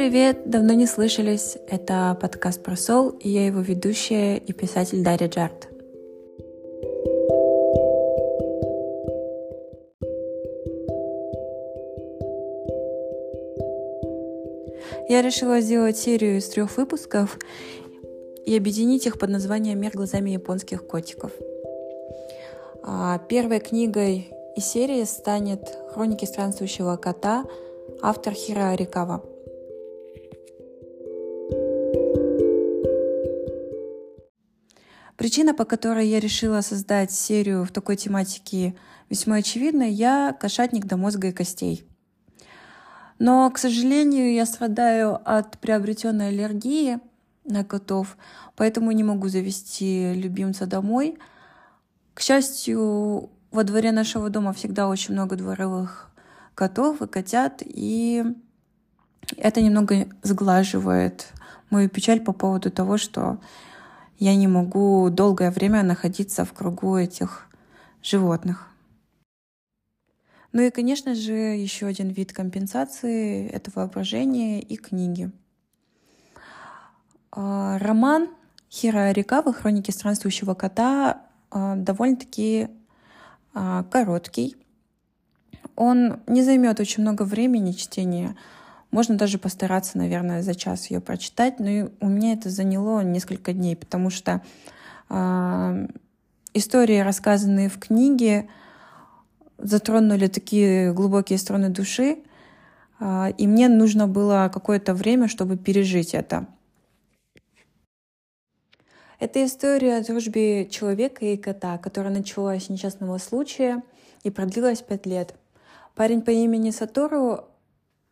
привет! Давно не слышались. Это подкаст про сол, и я его ведущая и писатель Дарья Джарт. Я решила сделать серию из трех выпусков и объединить их под названием «Мир глазами японских котиков». А, первой книгой из серии станет «Хроники странствующего кота» автор Хира Арикава. Причина, по которой я решила создать серию в такой тематике, весьма очевидна. Я кошатник до мозга и костей. Но, к сожалению, я страдаю от приобретенной аллергии на котов, поэтому не могу завести любимца домой. К счастью, во дворе нашего дома всегда очень много дворовых котов и котят, и это немного сглаживает мою печаль по поводу того, что я не могу долгое время находиться в кругу этих животных. Ну и, конечно же, еще один вид компенсации — это воображение и книги. А, роман Хира Арикавы «Хроники странствующего кота» а, довольно-таки а, короткий. Он не займет очень много времени чтения, можно даже постараться, наверное, за час ее прочитать, но у меня это заняло несколько дней, потому что э, истории, рассказанные в книге, затронули такие глубокие струны души, э, и мне нужно было какое-то время, чтобы пережить это. Это история о дружбе человека и кота, которая началась с несчастного случая и продлилась пять лет. Парень по имени Сатору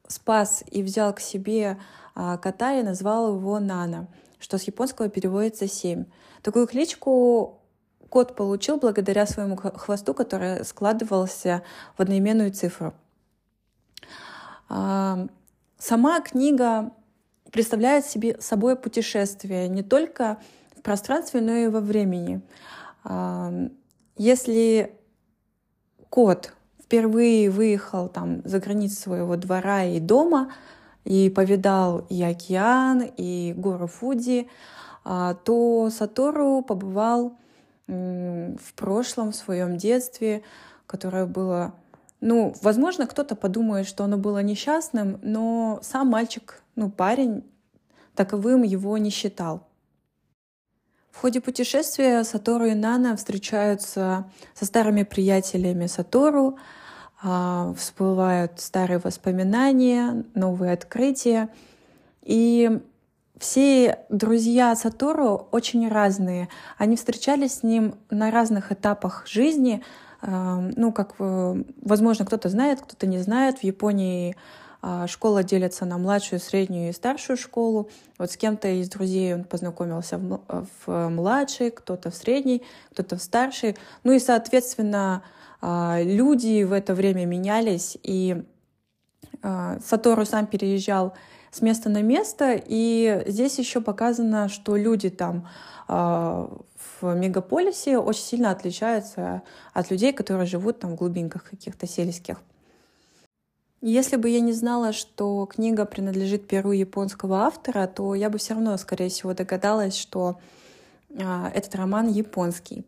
спас и взял к себе а, кота и назвал его Нана, что с японского переводится «семь». Такую кличку кот получил благодаря своему хвосту, который складывался в одноименную цифру. А, сама книга представляет себе собой путешествие не только в пространстве, но и во времени. А, если кот впервые выехал там за границы своего двора и дома, и повидал и океан, и гору Фуди, а, то Сатору побывал в прошлом, в своем детстве, которое было... Ну, возможно, кто-то подумает, что оно было несчастным, но сам мальчик, ну, парень, таковым его не считал. В ходе путешествия Сатору и Нана встречаются со старыми приятелями Сатору, а, всплывают старые воспоминания, новые открытия. И все друзья Сатору очень разные. Они встречались с ним на разных этапах жизни. А, ну, как, э, возможно, кто-то знает, кто-то не знает. В Японии школа делится на младшую, среднюю и старшую школу. Вот с кем-то из друзей он познакомился в младшей, кто-то в средней, кто-то в старшей. Ну и, соответственно, а, люди в это время менялись, и а, Сатору сам переезжал с места на место, и здесь еще показано, что люди там а, в мегаполисе очень сильно отличаются от людей, которые живут там в глубинках каких-то сельских. Если бы я не знала, что книга принадлежит перу японского автора, то я бы все равно, скорее всего, догадалась, что этот роман японский.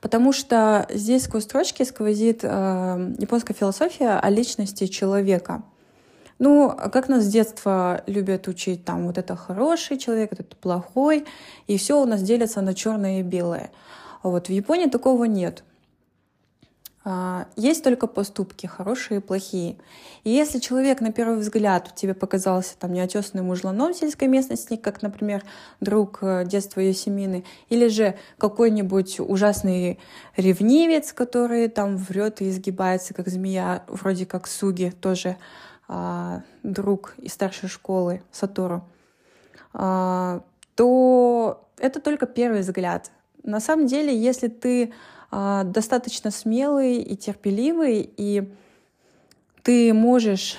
Потому что здесь сквозь строчки сквозит э, японская философия о личности человека. Ну, как нас с детства любят учить, там, вот это хороший человек, это плохой, и все у нас делится на черное и белое. Вот в Японии такого нет. А, есть только поступки, хорошие и плохие. И если человек на первый взгляд тебе показался там неотесанным мужланом сельской местности, как, например, друг э, детства Йосемины, или же какой-нибудь ужасный ревнивец, который там врет и изгибается, как змея, вроде как Суги, тоже а, друг из старшей школы Сатору, а, то это только первый взгляд. На самом деле, если ты достаточно смелый и терпеливый, и ты можешь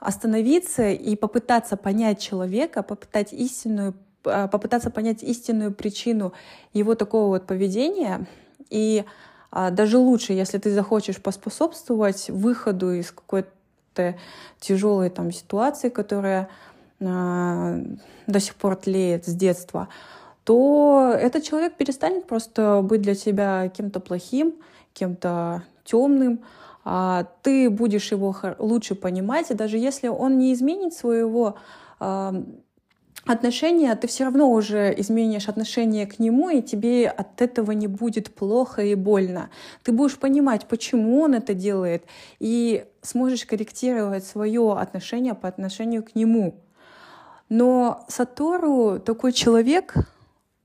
остановиться и попытаться понять человека, попытать истинную, а, попытаться понять истинную причину его такого вот поведения. И а, даже лучше, если ты захочешь поспособствовать выходу из какой-то тяжелой там ситуации, которая до сих пор тлеет с детства, то этот человек перестанет просто быть для тебя кем-то плохим, кем-то темным, а ты будешь его лучше понимать, и даже если он не изменит своего отношения, ты все равно уже изменишь отношение к нему, и тебе от этого не будет плохо и больно. Ты будешь понимать, почему он это делает, и сможешь корректировать свое отношение по отношению к нему. Но Сатору такой человек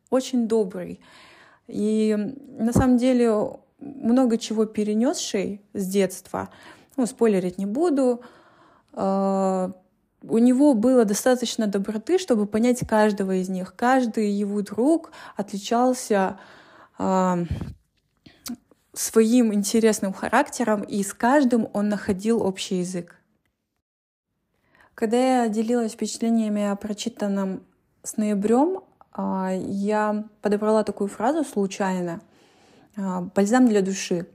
очень добрый. И на самом деле много чего перенесший с детства. Ну, спойлерить не буду. А, у него было достаточно доброты, чтобы понять каждого из них. Каждый его друг отличался э, своим интересным характером, и с каждым он находил общий язык. Когда я делилась впечатлениями о прочитанном с ноябрем, я подобрала такую фразу случайно э, «бальзам для души».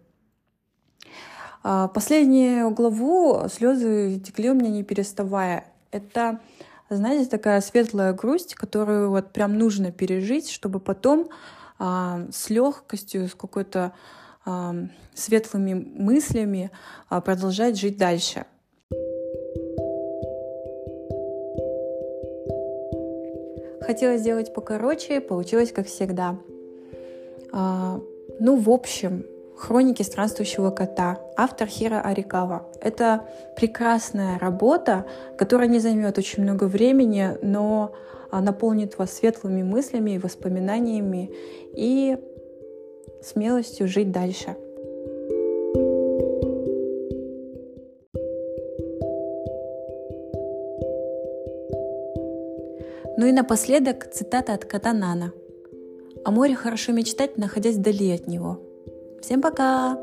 Последнюю главу слезы текли у меня не переставая. Это, знаете, такая светлая грусть, которую вот прям нужно пережить, чтобы потом а, с легкостью, с какой-то а, светлыми мыслями а, продолжать жить дальше. Хотела сделать покороче, получилось как всегда. А, ну, в общем, Хроники странствующего кота, автор Хира Арикава. Это прекрасная работа, которая не займет очень много времени, но а, наполнит вас светлыми мыслями и воспоминаниями и смелостью жить дальше. Ну и напоследок цитата от кота Нана. «О море хорошо мечтать, находясь вдали от него. Всем пока!